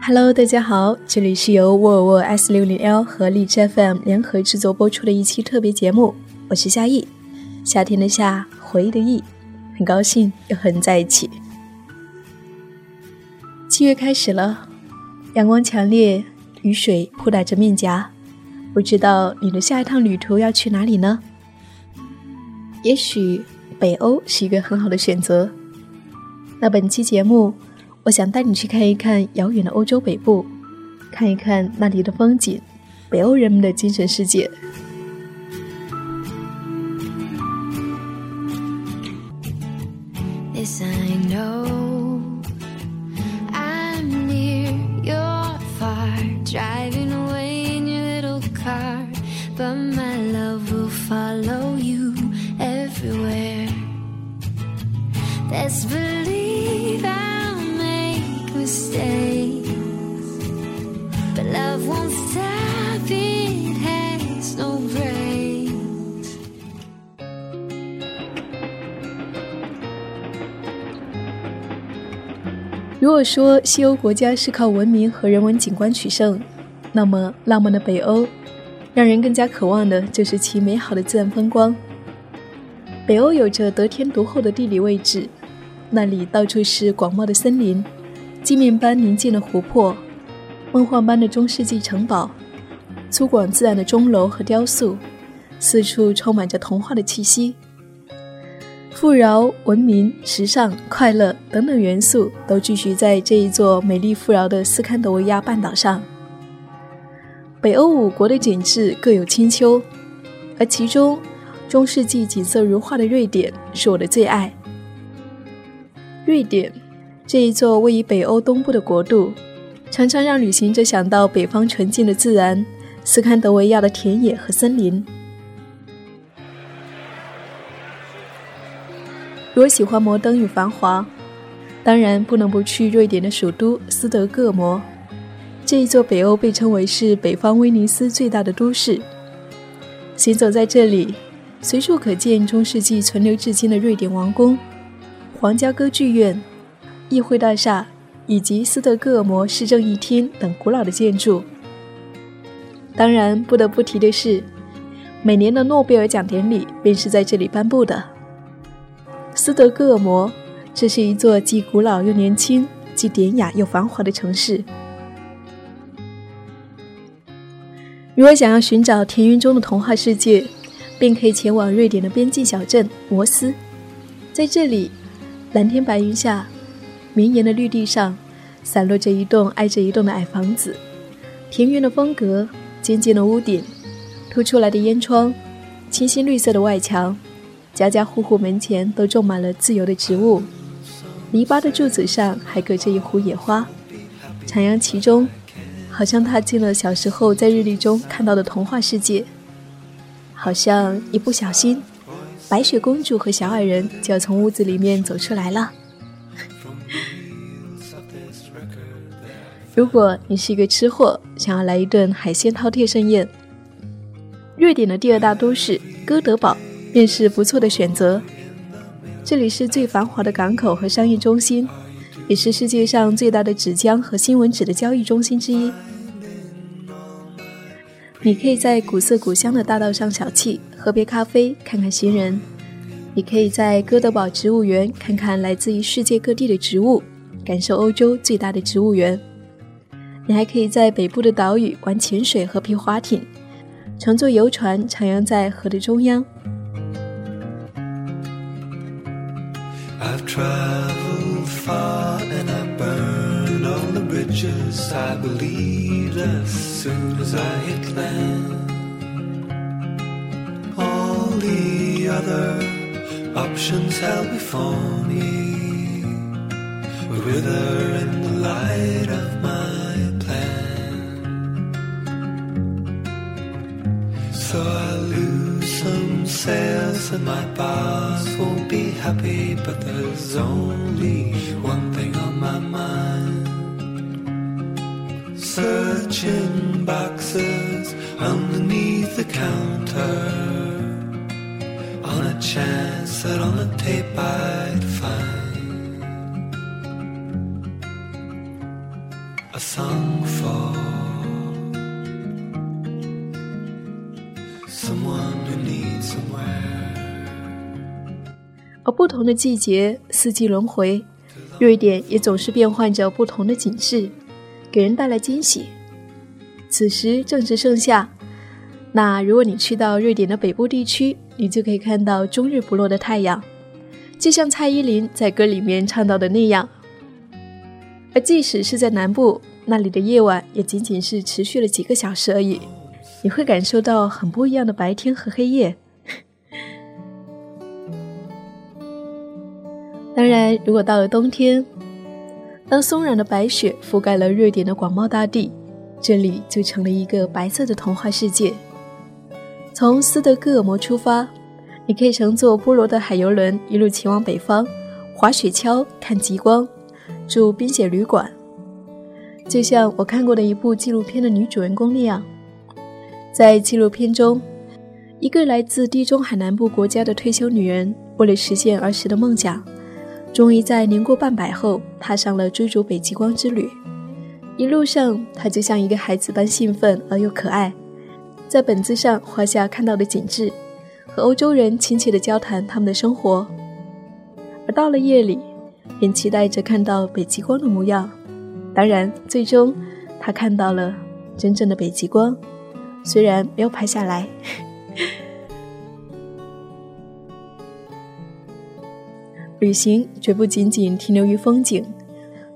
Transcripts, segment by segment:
Hello，大家好，这里是由沃尔沃 S 六零 L 和荔枝 FM 联合制作播出的一期特别节目，我是夏意，夏天的夏，回忆的忆，很高兴又和你在一起。七月开始了，阳光强烈，雨水扑打着面颊，不知道你的下一趟旅途要去哪里呢？也许北欧是一个很好的选择。那本期节目。我想带你去看一看遥远的欧洲北部，看一看那里的风景，北欧人们的精神世界。如果说西欧国家是靠文明和人文景观取胜，那么浪漫的北欧，让人更加渴望的就是其美好的自然风光。北欧有着得天独厚的地理位置，那里到处是广袤的森林，镜面般宁静的湖泊，梦幻般的中世纪城堡，粗犷自然的钟楼和雕塑，四处充满着童话的气息。富饶、文明、时尚、快乐等等元素都聚集在这一座美丽富饶的斯堪的维亚半岛上。北欧五国的景致各有千秋，而其中中世纪景色如画的瑞典是我的最爱。瑞典这一座位于北欧东部的国度，常常让旅行者想到北方纯净的自然，斯堪的维亚的田野和森林。如果喜欢摩登与繁华，当然不能不去瑞典的首都斯德哥尔摩。这一座北欧被称为是北方威尼斯最大的都市。行走在这里，随处可见中世纪存留至今的瑞典王宫、皇家歌剧院、议会大厦以及斯德哥尔摩市政议厅等古老的建筑。当然，不得不提的是，每年的诺贝尔奖典礼便是在这里颁布的。斯德哥尔摩，这是一座既古老又年轻、既典雅又繁华的城市。如果想要寻找田园中的童话世界，便可以前往瑞典的边境小镇摩斯。在这里，蓝天白云下，绵延的绿地上，散落着一栋挨着一栋的矮房子，田园的风格，尖尖的屋顶，凸出来的烟窗，清新绿色的外墙。家家户户门前都种满了自由的植物，篱笆的柱子上还搁着一壶野花，徜徉其中，好像踏进了小时候在日历中看到的童话世界。好像一不小心，白雪公主和小矮人就要从屋子里面走出来了。如果你是一个吃货，想要来一顿海鲜饕餮盛宴，瑞典的第二大都市哥德堡。便是不错的选择。这里是最繁华的港口和商业中心，也是世界上最大的纸浆和新闻纸的交易中心之一。你可以在古色古香的大道上小憩，喝杯咖啡，看看行人；你可以在哥德堡植物园看看来自于世界各地的植物，感受欧洲最大的植物园。你还可以在北部的岛屿玩潜水和皮划艇，乘坐游船徜徉在河的中央。Traveled far and I burned all the bridges I believed as soon as I hit land. All the other options held before me would wither in the light of my and my boss won't be happy, but there's only one thing on my mind. Searching boxes underneath the counter. On a chance that on the tape I'd find a song for. 而不同的季节，四季轮回，瑞典也总是变换着不同的景致，给人带来惊喜。此时正值盛夏，那如果你去到瑞典的北部地区，你就可以看到终日不落的太阳，就像蔡依林在歌里面唱到的那样。而即使是在南部，那里的夜晚也仅仅是持续了几个小时而已，你会感受到很不一样的白天和黑夜。当然，如果到了冬天，当松软的白雪覆盖了瑞典的广袤大地，这里就成了一个白色的童话世界。从斯德哥尔摩出发，你可以乘坐波罗的海游轮一路前往北方，滑雪橇、看极光、住冰雪旅馆，就像我看过的一部纪录片的女主人公那样。在纪录片中，一个来自地中海南部国家的退休女人，为了实现儿时的梦想。终于在年过半百后，踏上了追逐北极光之旅。一路上，他就像一个孩子般兴奋而又可爱，在本子上画下看到的景致，和欧洲人亲切地交谈他们的生活。而到了夜里，便期待着看到北极光的模样。当然，最终他看到了真正的北极光，虽然没有拍下来。旅行绝不仅仅停留于风景，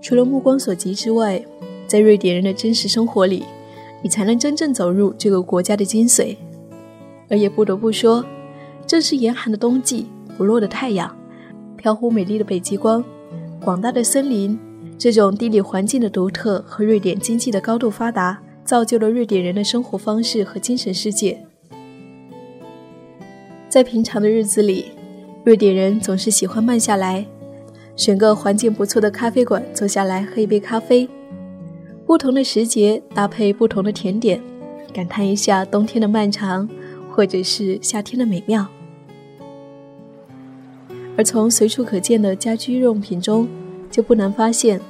除了目光所及之外，在瑞典人的真实生活里，你才能真正走入这个国家的精髓。而也不得不说，正是严寒的冬季、不落的太阳、飘忽美丽的北极光、广大的森林，这种地理环境的独特和瑞典经济的高度发达，造就了瑞典人的生活方式和精神世界。在平常的日子里。瑞典人总是喜欢慢下来，选个环境不错的咖啡馆坐下来喝一杯咖啡。不同的时节搭配不同的甜点，感叹一下冬天的漫长，或者是夏天的美妙。而从随处可见的家居用品中，就不难发现，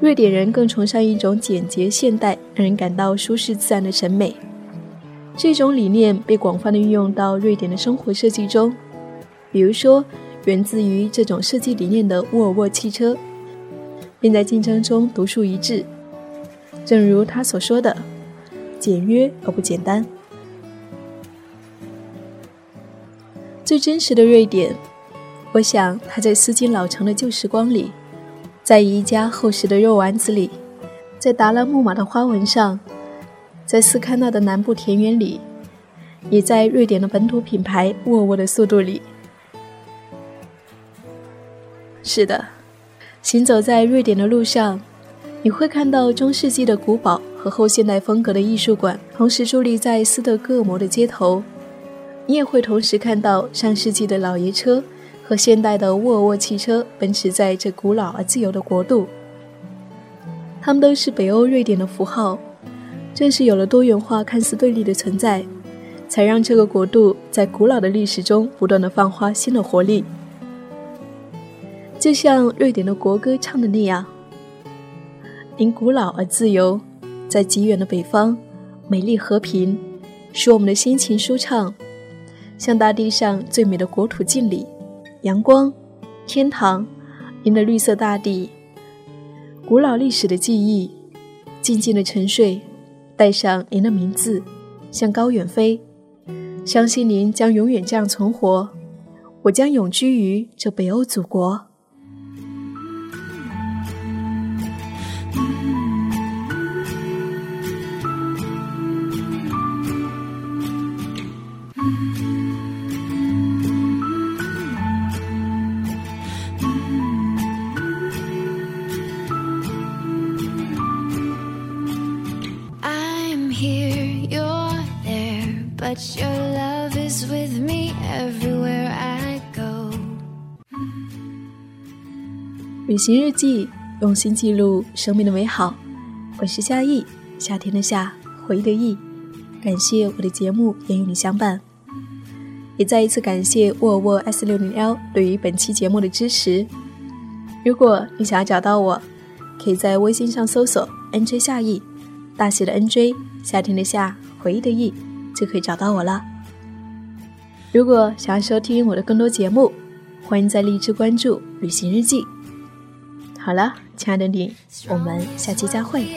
瑞典人更崇尚一种简洁现代、让人感到舒适自然的审美。这种理念被广泛的运用到瑞典的生活设计中。比如说，源自于这种设计理念的沃尔沃汽车，并在竞争中独树一帜。正如他所说的：“简约而不简单。”最真实的瑞典，我想他在丝巾老城的旧时光里，在宜家厚实的肉丸子里，在达拉木马的花纹上，在斯堪纳的南部田园里，也在瑞典的本土品牌沃尔沃的速度里。是的，行走在瑞典的路上，你会看到中世纪的古堡和后现代风格的艺术馆同时伫立在斯德哥尔摩的街头。你也会同时看到上世纪的老爷车和现代的沃尔沃汽车奔驰在这古老而自由的国度。它们都是北欧瑞典的符号。正是有了多元化看似对立的存在，才让这个国度在古老的历史中不断的放花新的活力。就像瑞典的国歌唱的那样，您古老而自由，在极远的北方，美丽和平，使我们的心情舒畅，向大地上最美的国土敬礼。阳光，天堂，您的绿色大地，古老历史的记忆，静静的沉睡，带上您的名字，向高远飞。相信您将永远这样存活，我将永居于这北欧祖国。旅行日记，用心记录生命的美好。我是夏意，夏天的夏，回忆的忆。感谢我的节目也与你相伴，也再一次感谢沃尔沃 S 六零 L 对于本期节目的支持。如果你想要找到我，可以在微信上搜索 “nj 夏意”，大写的 “nj”，夏天的夏，回忆的忆，就可以找到我了。如果想要收听我的更多节目，欢迎在荔枝关注“旅行日记”。好了，亲爱的你，我们下期再会。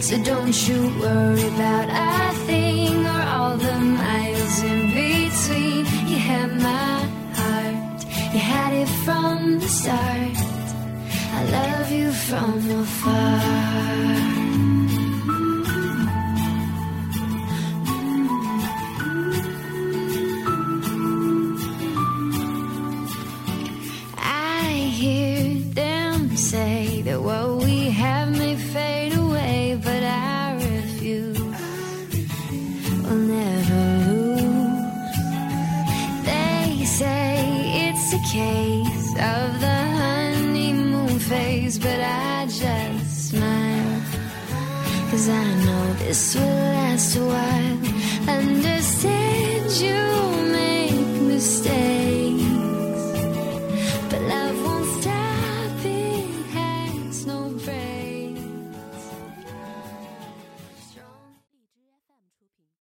So don't you worry about a thing or all the miles in between. You had my heart, you had it from the start. I love you from afar. face, but I just smile. Cause I know this will last a while. Understand you.